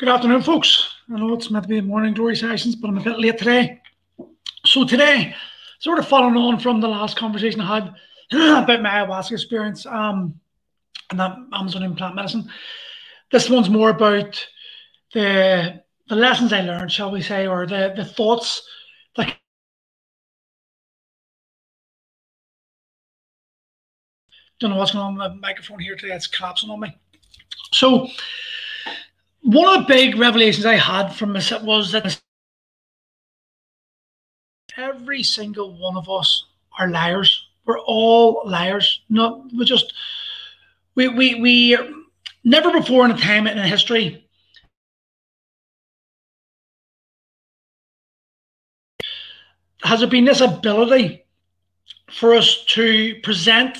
Good afternoon, folks. I know it's meant to be morning glory sessions, but I'm a bit late today. So today, sort of following on from the last conversation I had about my ayahuasca experience um, and that Amazonian plant medicine, this one's more about the the lessons I learned, shall we say, or the the thoughts that don't know what's going on with the microphone here today. It's collapsing on me. So one of the big revelations I had from this was that every single one of us are liars. We're all liars. Not we just we we we never before in a time in history has there been this ability for us to present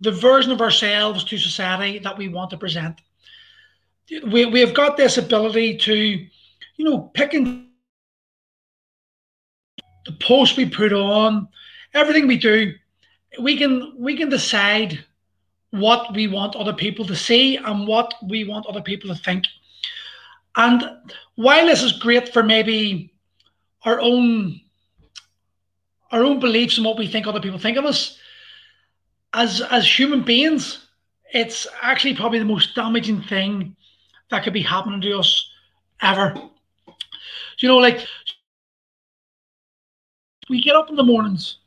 the version of ourselves to society that we want to present we we have got this ability to, you know, picking the post we put on, everything we do, we can we can decide what we want other people to see and what we want other people to think. And while this is great for maybe our own our own beliefs and what we think other people think of us, as as human beings, it's actually probably the most damaging thing that could be happening to us ever. You know, like we get up in the mornings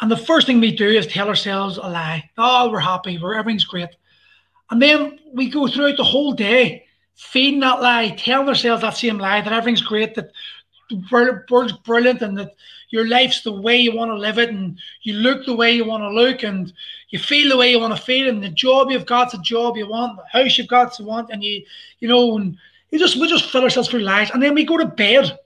and the first thing we do is tell ourselves a lie. Oh, we're happy, we're everything's great. And then we go throughout the whole day feeding that lie, telling ourselves that same lie that everything's great, that brilliant and that your life's the way you want to live it and you look the way you want to look and you feel the way you want to feel and the job you've got's a job you want, the house you've got's you want and you you know and you just we just fill ourselves with lies and then we go to bed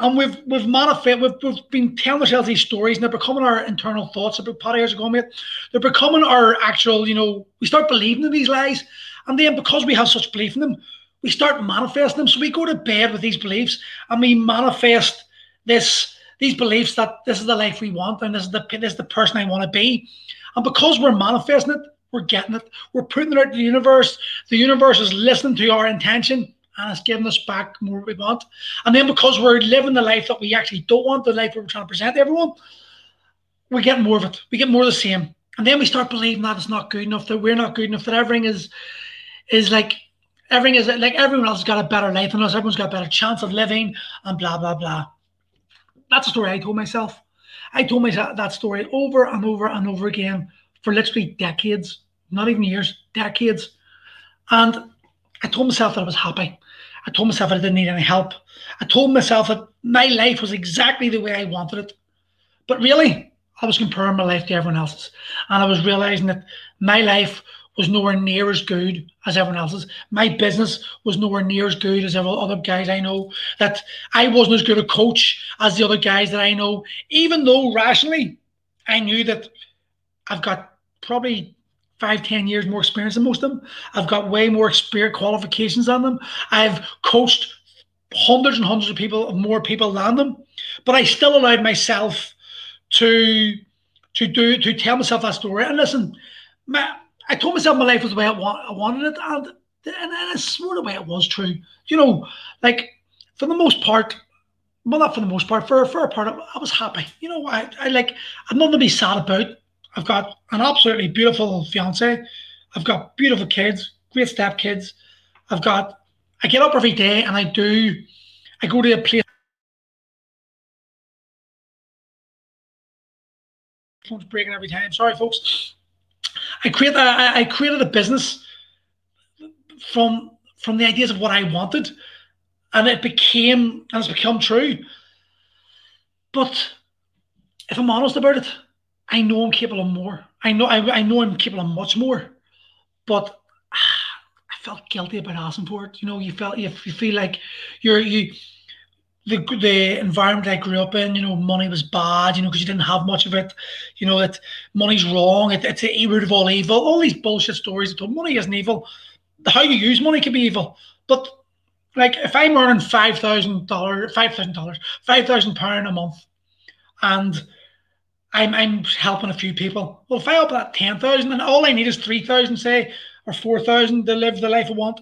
and we've we've manifest we've, we've been telling ourselves these stories and they're becoming our internal thoughts about Paddy years ago, mate. They're becoming our actual, you know, we start believing in these lies. And then because we have such belief in them, we start manifesting them. So we go to bed with these beliefs and we manifest this these beliefs that this is the life we want and this is the this is the person I want to be. And because we're manifesting it, we're getting it. We're putting it out to the universe. The universe is listening to our intention and it's giving us back more we want. And then because we're living the life that we actually don't want, the life we're trying to present to everyone, we get more of it. We get more of the same. And then we start believing that it's not good enough, that we're not good enough, that everything is is like everything is like everyone else has got a better life than us, everyone's got a better chance of living, and blah blah blah. That's a story I told myself. I told myself that story over and over and over again for literally decades, not even years, decades. And I told myself that I was happy. I told myself I didn't need any help. I told myself that my life was exactly the way I wanted it. But really, I was comparing my life to everyone else's. And I was realizing that my life was nowhere near as good as everyone else's. My business was nowhere near as good as every other guys I know. That I wasn't as good a coach as the other guys that I know, even though rationally I knew that I've got probably five, ten years more experience than most of them. I've got way more experience qualifications than them. I've coached hundreds and hundreds of people, more people than them. But I still allowed myself to to do to tell myself that story. And listen, my I told myself my life was the way I, I wanted it, and and, it's sort the way it was true. You know, like for the most part, well, not for the most part, for for a part, of, I was happy. You know, I, I like I'm nothing to be sad about. I've got an absolutely beautiful fiance. I've got beautiful kids, great step kids. I've got. I get up every day and I do. I go to a place. Phone's breaking every time. Sorry, folks. I created I, I created a business from from the ideas of what I wanted, and it became and it's become true. But if I'm honest about it, I know I'm capable of more. I know I, I know I'm capable of much more, but ah, I felt guilty about asking for it. You know, you felt you, you feel like you're you the the environment I grew up in, you know, money was bad, you know, because you didn't have much of it. You know that money's wrong. It, it's the root of all evil. All these bullshit stories. But money isn't evil. How you use money can be evil. But like if I'm earning five thousand dollars, five thousand dollars, five thousand pound a month, and I'm I'm helping a few people. Well, if I up that ten thousand, and all I need is three thousand, say, or four thousand to live the life I want,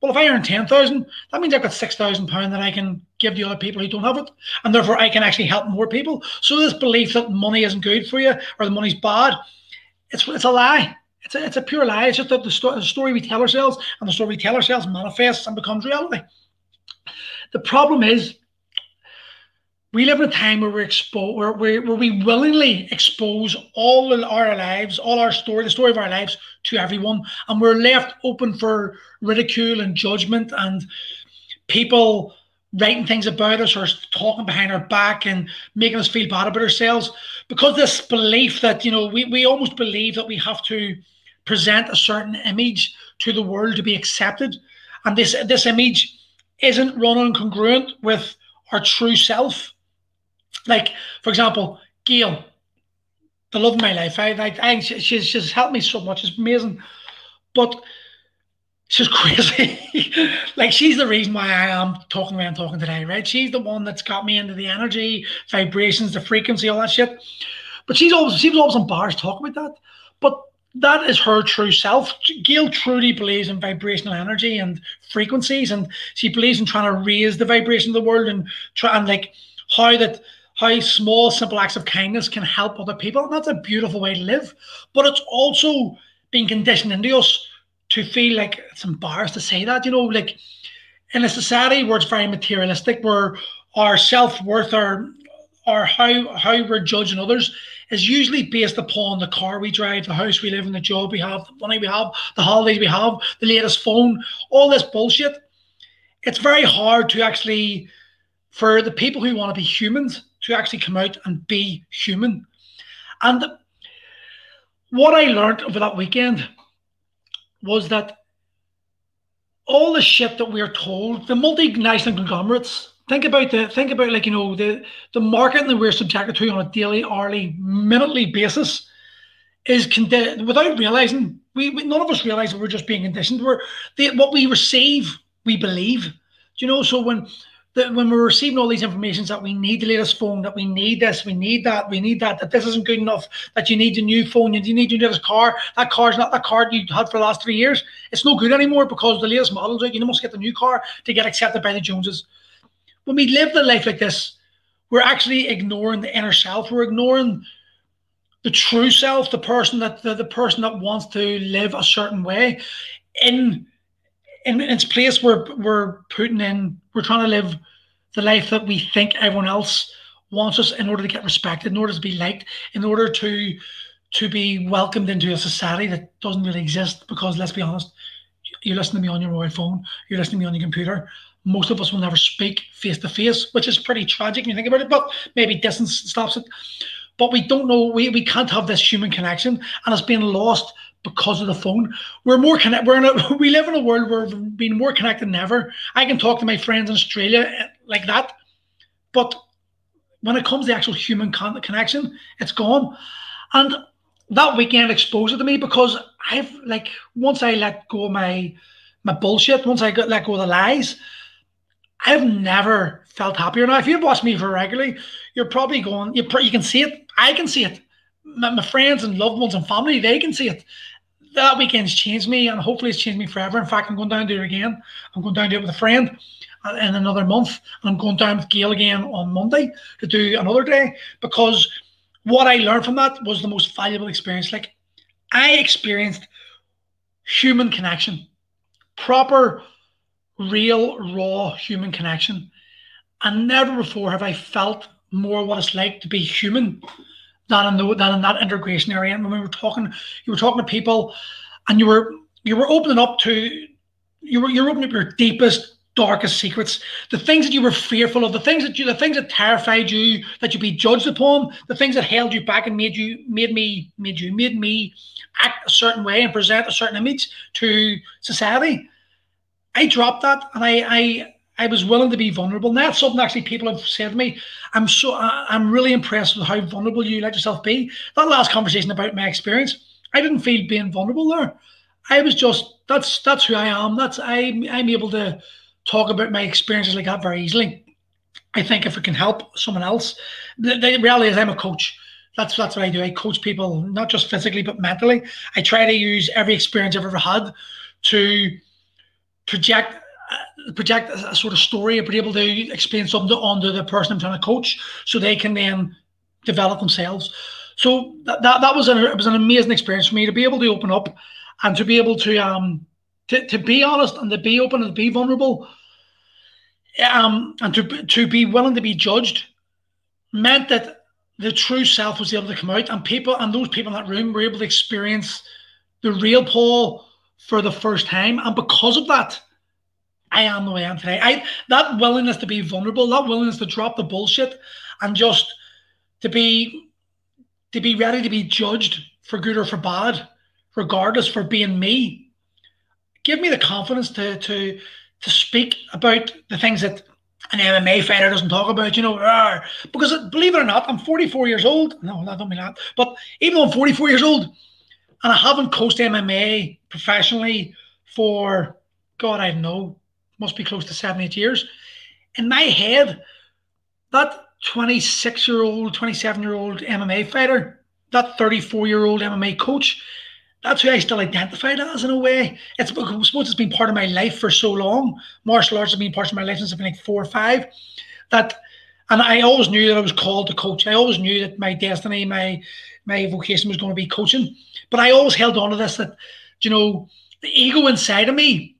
Well, if I earn ten thousand, that means I've got six thousand pound that I can give to other people who don't have it, and therefore I can actually help more people. So this belief that money isn't good for you or the money's bad, it's it's a lie. It's a, it's a pure lie. It's just that the, sto- the story we tell ourselves and the story we tell ourselves manifests and becomes reality. The problem is we live in a time where we're exposed, where, where, where we willingly expose all our lives, all our story, the story of our lives to everyone, and we're left open for ridicule and judgment and people writing things about us or talking behind our back and making us feel bad about ourselves because this belief that you know we, we almost believe that we have to present a certain image to the world to be accepted and this this image isn't running congruent with our true self like, for example, Gail, the love of my life. I, I, I she's, she's helped me so much. It's amazing. But she's crazy. like she's the reason why I am talking I'm talking today, right? She's the one that's got me into the energy, vibrations, the frequency, all that shit. But she's always she was always embarrassed talking about that. But that is her true self. Gail truly believes in vibrational energy and frequencies, and she believes in trying to raise the vibration of the world and try and like how that how small, simple acts of kindness can help other people. And that's a beautiful way to live. But it's also being conditioned into us to feel like it's embarrassed to say that, you know, like in a society where it's very materialistic, where our self-worth or or how how we're judging others is usually based upon the car we drive, the house we live in, the job we have, the money we have, the holidays we have, the latest phone, all this bullshit. It's very hard to actually, for the people who want to be humans, to actually come out and be human. And what I learned over that weekend was that all the shit that we're told, the multinational conglomerates, think about the think about like you know the the market that we're subjected to on a daily, hourly, minutely basis is condi- without realizing we, we, none of us realize that we're just being conditioned. We're what we receive, we believe. Do you know? So when that when we're receiving all these informations that we need the latest phone, that we need this, we need that, we need that, that this isn't good enough, that you need a new phone, you need your latest car, that car's not that car you had for the last three years. It's no good anymore because the latest models out, you must get the new car to get accepted by the Joneses. When we live the life like this, we're actually ignoring the inner self. We're ignoring the true self, the person that the, the person that wants to live a certain way. In in, its place, we're we're putting in, we're trying to live the life that we think everyone else wants us in order to get respected, in order to be liked, in order to to be welcomed into a society that doesn't really exist. Because let's be honest, you're listening to me on your mobile phone, you're listening to me on your computer. Most of us will never speak face to face, which is pretty tragic when you think about it. But maybe distance stops it. But we don't know. We, we can't have this human connection, and it's being lost because of the phone. We're more connected. We're in a, we live in a world where we've been more connected than ever. I can talk to my friends in Australia eh, like that, but when it comes to actual human con- connection, it's gone. And that weekend exposed it to me because I've like once I let go of my my bullshit, once I got let go the lies, I've never felt happier. Now, if you've watched me for regularly, you're probably going. You you can see it. I can see it. My, my friends and loved ones and family, they can see it that weekend's changed me, and hopefully it's changed me forever. In fact, I'm going down it again. I'm going down it with a friend in another month, and I'm going down with Gail again on Monday to do another day because what I learned from that was the most valuable experience. Like I experienced human connection, proper, real, raw human connection, and never before have I felt more what it's like to be human than in the than in that integration area. And when we were talking, you were talking to people, and you were you were opening up to you were you're opening up your deepest darkest secrets, the things that you were fearful of, the things that you, the things that terrified you, that you'd be judged upon, the things that held you back and made you, made me, made you, made me act a certain way and present a certain image to society. I dropped that, and I, I, I was willing to be vulnerable. And that's something actually people have said to me. I'm so I'm really impressed with how vulnerable you let yourself be. That last conversation about my experience, I didn't feel being vulnerable there. I was just that's that's who I am. That's I I'm able to talk about my experiences like that very easily. I think if it can help someone else, the, the reality is I'm a coach. That's that's what I do. I coach people not just physically but mentally. I try to use every experience I've ever had to project project a, sort of story, be able to explain something onto the person I'm trying to coach, so they can then develop themselves. So that, that, that was an it was an amazing experience for me to be able to open up and to be able to um to, to be honest and to be open and to be vulnerable um and to to be willing to be judged meant that the true self was able to come out and people and those people in that room were able to experience the real Paul for the first time. And because of that, I am the way I am today. I that willingness to be vulnerable, that willingness to drop the bullshit and just to be to be ready to be judged for good or for bad, regardless for being me. Give me the confidence to to to speak about the things that an MMA fighter doesn't talk about, you know, because believe it or not, I'm 44 years old. No, I don't mean that. But even though I'm 44 years old and I haven't coached MMA professionally for, God, I know, must be close to seven, eight years. In my head, that 26 year old, 27 year old MMA fighter, that 34 year old MMA coach, that's who I still identified as in a way. It's I suppose it's been part of my life for so long. Martial arts has been part of my life since I've been like four or five. That and I always knew that I was called to coach. I always knew that my destiny, my my vocation was going to be coaching. But I always held on to this that, you know, the ego inside of me,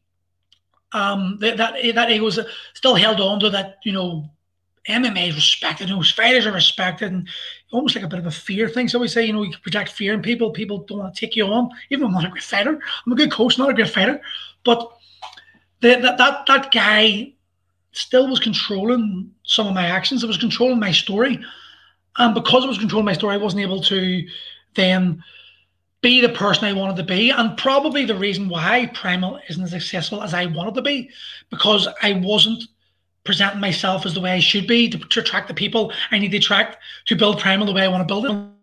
um, that that, that was still held on to that, you know, MMA is respected, know, fighters are respected, and almost like a bit of a fear thing. So we say, you know, you project fear in people. People don't want to take you on, even I'm not a great fighter. I'm a good coach, not a great fighter. But the, that that that guy still was controlling some of my actions. It was controlling my story, and because it was controlling my story, I wasn't able to then be the person I wanted to be. And probably the reason why Primal isn't as successful as I wanted to be, because I wasn't presenting myself as the way I should be to, to attract the people I need to attract to build Primal the way I want to build it.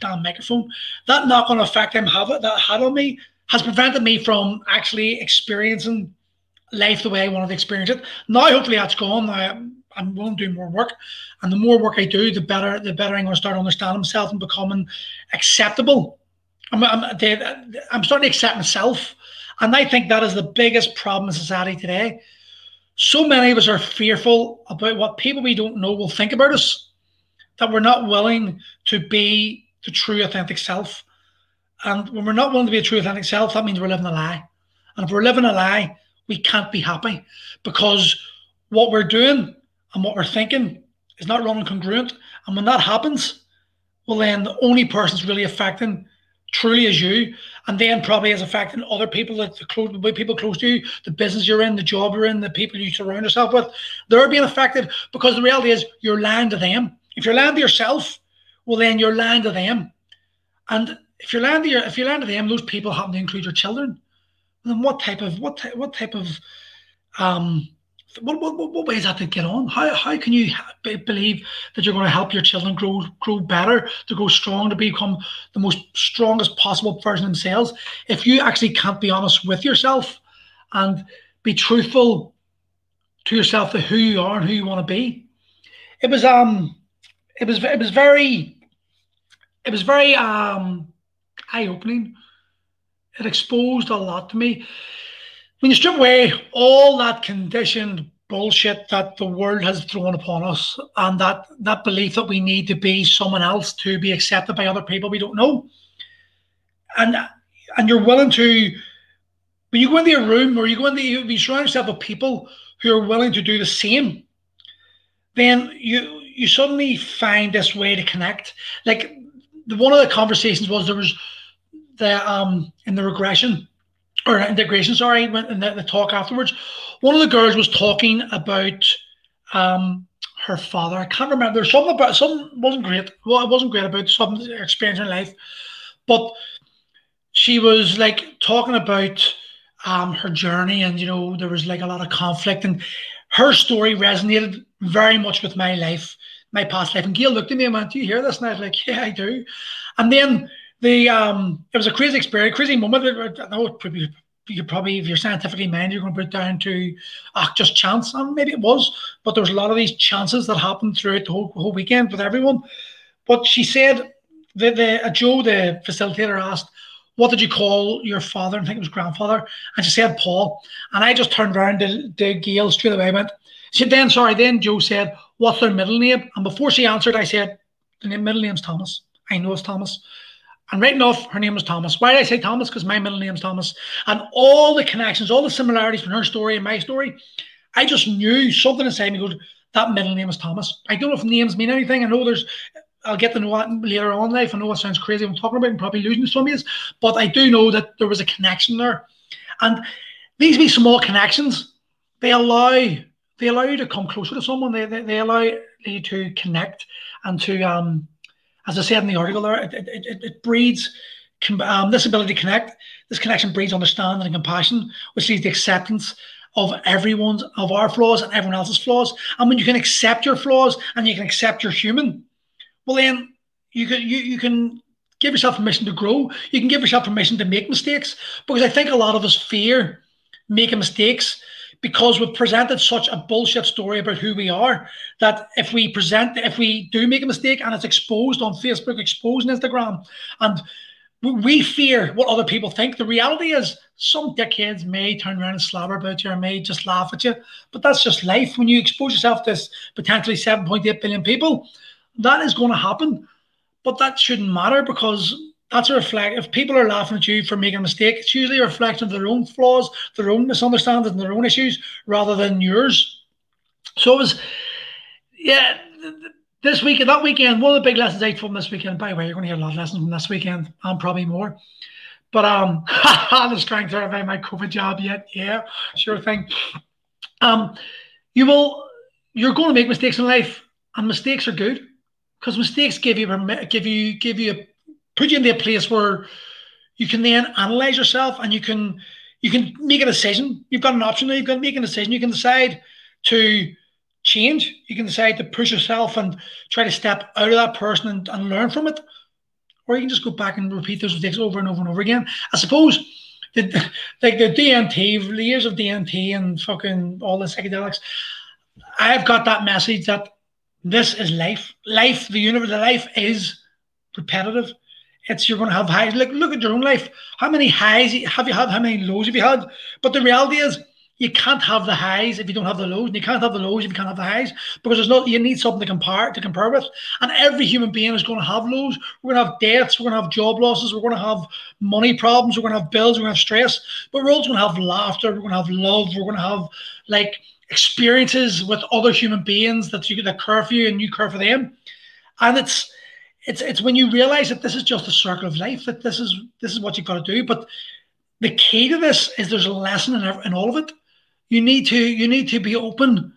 Damn microphone. That knock-on effect I'm having that had on me has prevented me from actually experiencing life the way I wanted to experience it. Now, hopefully, that's gone. I'm willing to do more work, and the more work I do, the better the better I'm going to start understanding myself and becoming acceptable. I'm, I'm, I'm starting to accept myself and I think that is the biggest problem in society today. So many of us are fearful about what people we don't know will think about us, that we're not willing to be the true, authentic self. And when we're not willing to be a true, authentic self, that means we're living a lie. And if we're living a lie, we can't be happy because what we're doing and what we're thinking is not running congruent. And when that happens, well, then the only person it's really affecting truly is you, and then probably is affecting other people that the close, people close to you, the business you're in, the job you're in, the people you surround yourself with, they're being affected because the reality is you're lying to them. If you're lying to yourself, well then you're lying to them, and if you're lying to your, if you're lying to them, those people happen to include your children. Then what type of what what type of um what, what, what way is that to get on? How, how can you believe that you're going to help your children grow grow better, to grow strong, to become the most strongest possible version themselves if you actually can't be honest with yourself and be truthful to yourself to who you are and who you want to be? It was um, it was it was very, it was very um, eye opening. It exposed a lot to me when you strip away all that conditioned bullshit that the world has thrown upon us and that that belief that we need to be someone else to be accepted by other people we don't know and and you're willing to when you go into a room or you go into you surround yourself with people who are willing to do the same then you you suddenly find this way to connect. Like the, one of the conversations was there was the um in the regression or integration, sorry, in the, the, talk afterwards, one of the girls was talking about um, her father. I can't remember. There's something about something wasn't great. Well, it wasn't great about some experience in life, but she was like talking about um, her journey, and you know there was like a lot of conflict, and her story resonated very much with my life, my past life. And Gail looked at me and went, "Do you hear this?" And I was like, "Yeah, I do." And then the um, it was a crazy experience, crazy moment. I know probably you probably, if you're scientifically minded, you're going to put down to ah, just chance. And maybe it was, but there was a lot of these chances that happened throughout the whole, whole weekend with everyone. But she said that the uh, Joe, the facilitator, asked, what did you call your father? I think it was grandfather. And she said Paul. And I just turned around to, to Gail straight away. I went, she then, sorry, then Joe said, what's their middle name? And before she answered, I said, the middle name's Thomas. I know it's Thomas. And right enough, her name was Thomas. Why did I say Thomas? Because my middle name's Thomas. And all the connections, all the similarities from her story and my story, I just knew something inside me goes, that middle name is Thomas. I don't know if names mean anything. I know there's I'll get to know that later on in life. I know it sounds crazy I'm talking about and probably losing some of you, but I do know that there was a connection there. And these be small connections, they allow they allow you to come closer to someone. They, they, they allow you to connect and to um as I said in the article there, it, it, it, it breeds um, this ability to connect. This connection breeds understanding and compassion, which leads to acceptance of everyone's of our flaws and everyone else's flaws. And when you can accept your flaws and you can accept your human, well then you can you, you can give yourself permission to grow. You can give yourself permission to make mistakes because I think a lot of us fear making mistakes because we've presented such a bullshit story about who we are that if we present if we do make a mistake and it's exposed on Facebook, exposed on Instagram, and we fear what other people think. The reality is some dickheads may turn around and slobber about you or may just laugh at you, but that's just life. When you expose yourself to potentially 7.8 billion people, that is going to happen. But that shouldn't matter because that's a reflect. If people are laughing at you for making a mistake, it's usually a reflection of their own flaws, their own misunderstandings, and their own issues rather than yours. So it was, yeah, this weekend, that weekend, one of the big lessons I took from this weekend. By the way, you're going to hear a lot of lessons from this weekend, and probably more. But um, the strength of my COVID job yet? Yeah, sure thing. Um, you will, you're going to make mistakes in life, and mistakes are good because mistakes give you give you give you a, put you into a place where you can then analyze yourself and you can you can make a decision. You've got an option You've got to make a decision. You can decide to change. You can decide to push yourself and try to step out of that person and, and learn from it, or you can just go back and repeat those mistakes over and over and over again. I suppose the like the DMT, the years of DMT and fucking all the psychedelics. I've got that message that this is life. Life, the universe, life is repetitive. It's you're going to have highs. Look, look at your own life. How many highs have you had? How many lows have you had? But the reality is, you can't have the highs if you don't have the lows, and you can't have the lows if you can't have the highs because there's not. You need something to compare to compare with. And every human being is going to have lows. We're going to have deaths. We're going to have job losses. We're going to have money problems. We're going to have bills. We're going to have stress. But we're also going to have laughter. We're going to have love. We're going to have like experiences with other human beings that you that care for you and you care for them. And it's it's it's when you realize that this is just a circle of life, that this is this is what you've got to do. But the key to this is there's a lesson in, in all of it. You need to you need to be open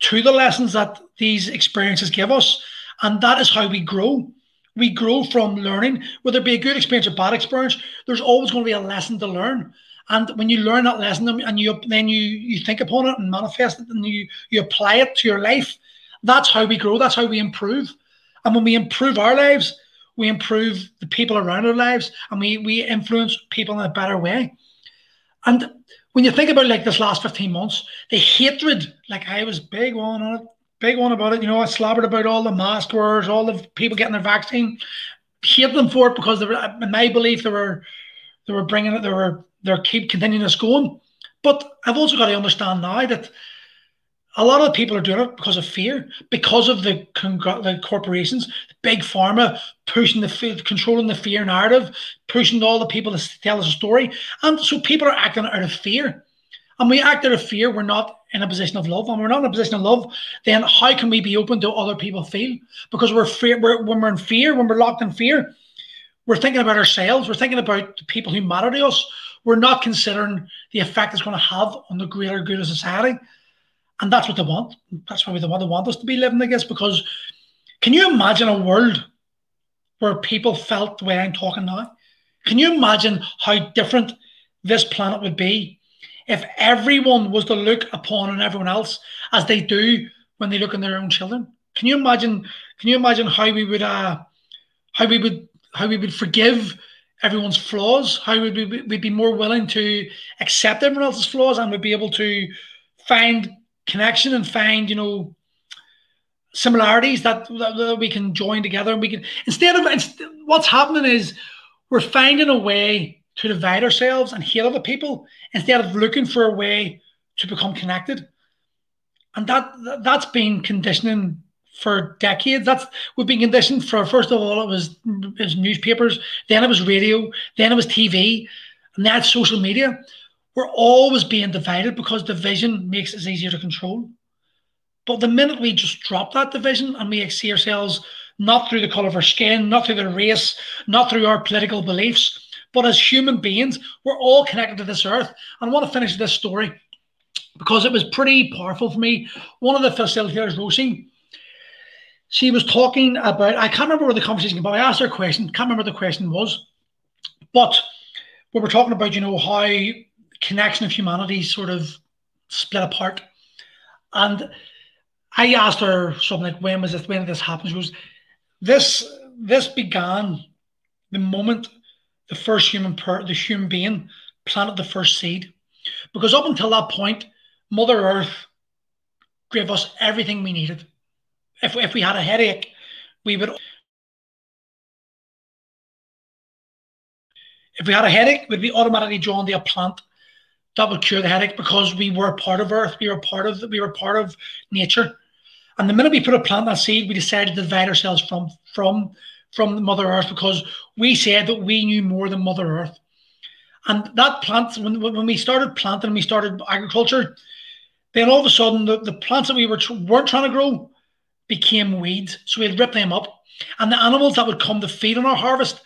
to the lessons that these experiences give us, and that is how we grow. We grow from learning, whether it be a good experience or bad experience. There's always going to be a lesson to learn. And when you learn that lesson and you then you you think upon it and manifest it and you you apply it to your life, that's how we grow. That's how we improve. And when we improve our lives, we improve the people around our lives and we we influence people in a better way. And when you think about like this last 15 months, the hatred, like I was big one on it, big one about it. You know, I slobbered about all the mask wearers, all the people getting their vaccine. Hate them for it because they were, uh, in my belief, they were they were bringing it. They were they're keep continuing this going. But I've also got to understand now that a lot of people are doing it because of fear, because of the, the corporations, big pharma pushing the controlling the fear narrative, pushing all the people to tell us a story, and so people are acting out of fear. And we act out of fear, we're not in a position of love. And we're not in a position of love, then how can we be open to other people feel? Because we're fear, we're, when we're in fear, when we're locked in fear, we're thinking about ourselves. We're thinking about the people who matter to us we're not considering the effect it's going to have on the greater good of society. And that's what they want. That's why they want, they want us to be living, I guess, because can you imagine a world where people felt the way I'm talking now? Can you imagine how different this planet would be if everyone was to look upon and everyone else as they do when they look on their own children? Can you imagine? Can you imagine how we would, uh, how we would, how we would forgive everyone's flaws? How would we we'd be more willing to accept everyone else's flaws and would be able to find connection and find, you know, similarities that, that, that we can join together and we can instead of what's happening is we're finding a way to divide ourselves and hate other people instead of looking for a way to become connected. And that that's been conditioning for decades. That's we've been conditioned for first of all it was it was newspapers, then it was radio, then it was TV, and now social media. We're always being divided because division makes it easier to control. But the minute we just drop that division and we see ourselves not through the colour of our skin, not through the race, not through our political beliefs, but as human beings, we're all connected to this earth. And I want to finish this story because it was pretty powerful for me. One of the facilitators, Rosie, she was talking about, I can't remember where the conversation came about. I asked her a question, can't remember what the question was. But we were talking about, you know, how connection of humanity sort of split apart. And I asked her something like, when was this, when did this happen? She goes, this, this began the moment the first human per, the human being planted the first seed. Because up until that point, Mother Earth gave us everything we needed. If, if we had a headache, we would. If we had a headache, we'd be automatically drawn to a plant that would cure the headache because we were part of Earth. We were part of we were part of nature. And the minute we put a plant that seed, we decided to divide ourselves from from from Mother Earth because we said that we knew more than Mother Earth. And that plant, when, when we started planting, we started agriculture, then all of a sudden the, the plants that we were weren't trying to grow became weeds. So we'd rip them up. And the animals that would come to feed on our harvest,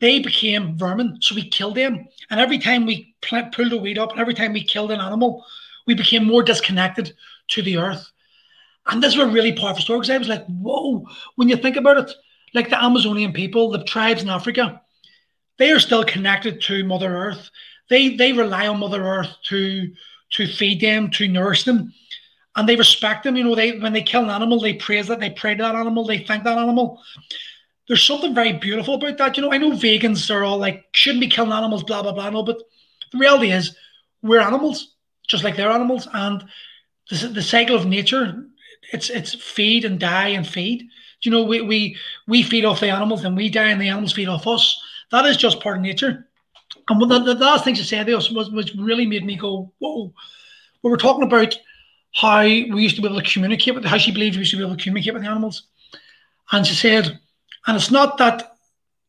they became vermin. So we killed them. And every time we pulled a weed up, and every time we killed an animal, we became more disconnected to the earth. And this was a really powerful story because I was like, whoa, when you think about it, like the Amazonian people, the tribes in Africa, they are still connected to Mother Earth. They they rely on Mother Earth to to feed them, to nourish them, and they respect them. You know, they when they kill an animal, they praise that, they pray to that animal, they thank that animal. There's something very beautiful about that. You know, I know vegans are all like shouldn't be killing animals, blah blah blah. No, but the reality is we're animals, just like they're animals, and the, the cycle of nature. It's it's feed and die and feed you know, we, we we feed off the animals and we die and the animals feed off us. That is just part of nature. And one the, the last thing she said to us was, was really made me go, whoa. We were talking about how we used to be able to communicate with, how she believed we used to be able to communicate with the animals. And she said, and it's not that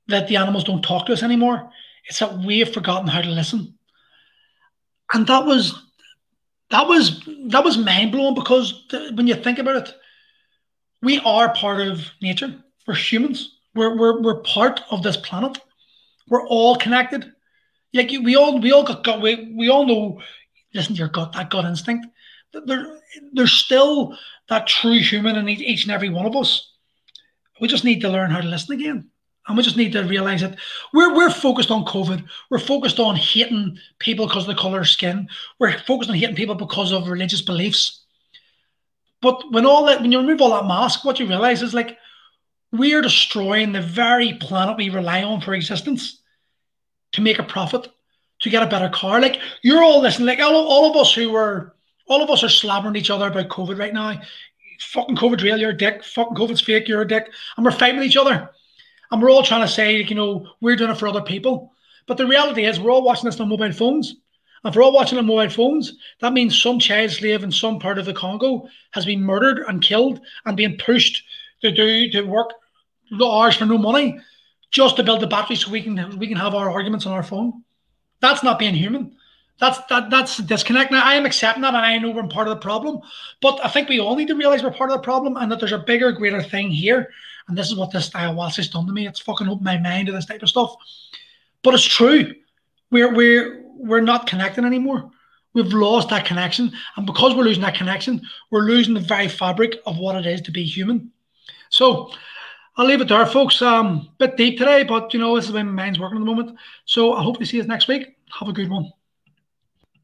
that the animals don't talk to us anymore, it's that we have forgotten how to listen. And that was that was that was mind blowing because when you think about it, we are part of nature. We're humans. We're, we're, we're part of this planet. We're all connected. Like we all we all got, got we, we all know. Listen to your gut, that gut instinct. There, there's still that true human in each and every one of us. We just need to learn how to listen again. And we just need to realize that we're, we're focused on COVID. We're focused on hating people because of the color of skin. We're focused on hating people because of religious beliefs. But when all that, when you remove all that mask, what you realize is like we're destroying the very planet we rely on for existence to make a profit, to get a better car. Like you're all listening, like all, all of us who were, all of us are slabbering each other about COVID right now. Fucking COVID's real, you're a dick. Fucking COVID's fake, you're a dick. And we're fighting each other. And we're all trying to say, you know, we're doing it for other people. But the reality is, we're all watching this on mobile phones. And for all watching on mobile phones, that means some child slave in some part of the Congo has been murdered and killed and being pushed to do to work hours for no money just to build the battery so we can we can have our arguments on our phone. That's not being human. That's that that's a disconnect. Now I am accepting that and I know we're part of the problem, but I think we all need to realize we're part of the problem and that there's a bigger, greater thing here. And this is what this ayahuasca's done to me. It's fucking opened my mind to this type of stuff. But it's true. We're we're we're not connecting anymore. We've lost that connection. And because we're losing that connection, we're losing the very fabric of what it is to be human. So I'll leave it there, folks. Um, bit deep today, but you know, this is my mind's working at the moment. So I hope to see you next week. Have a good one.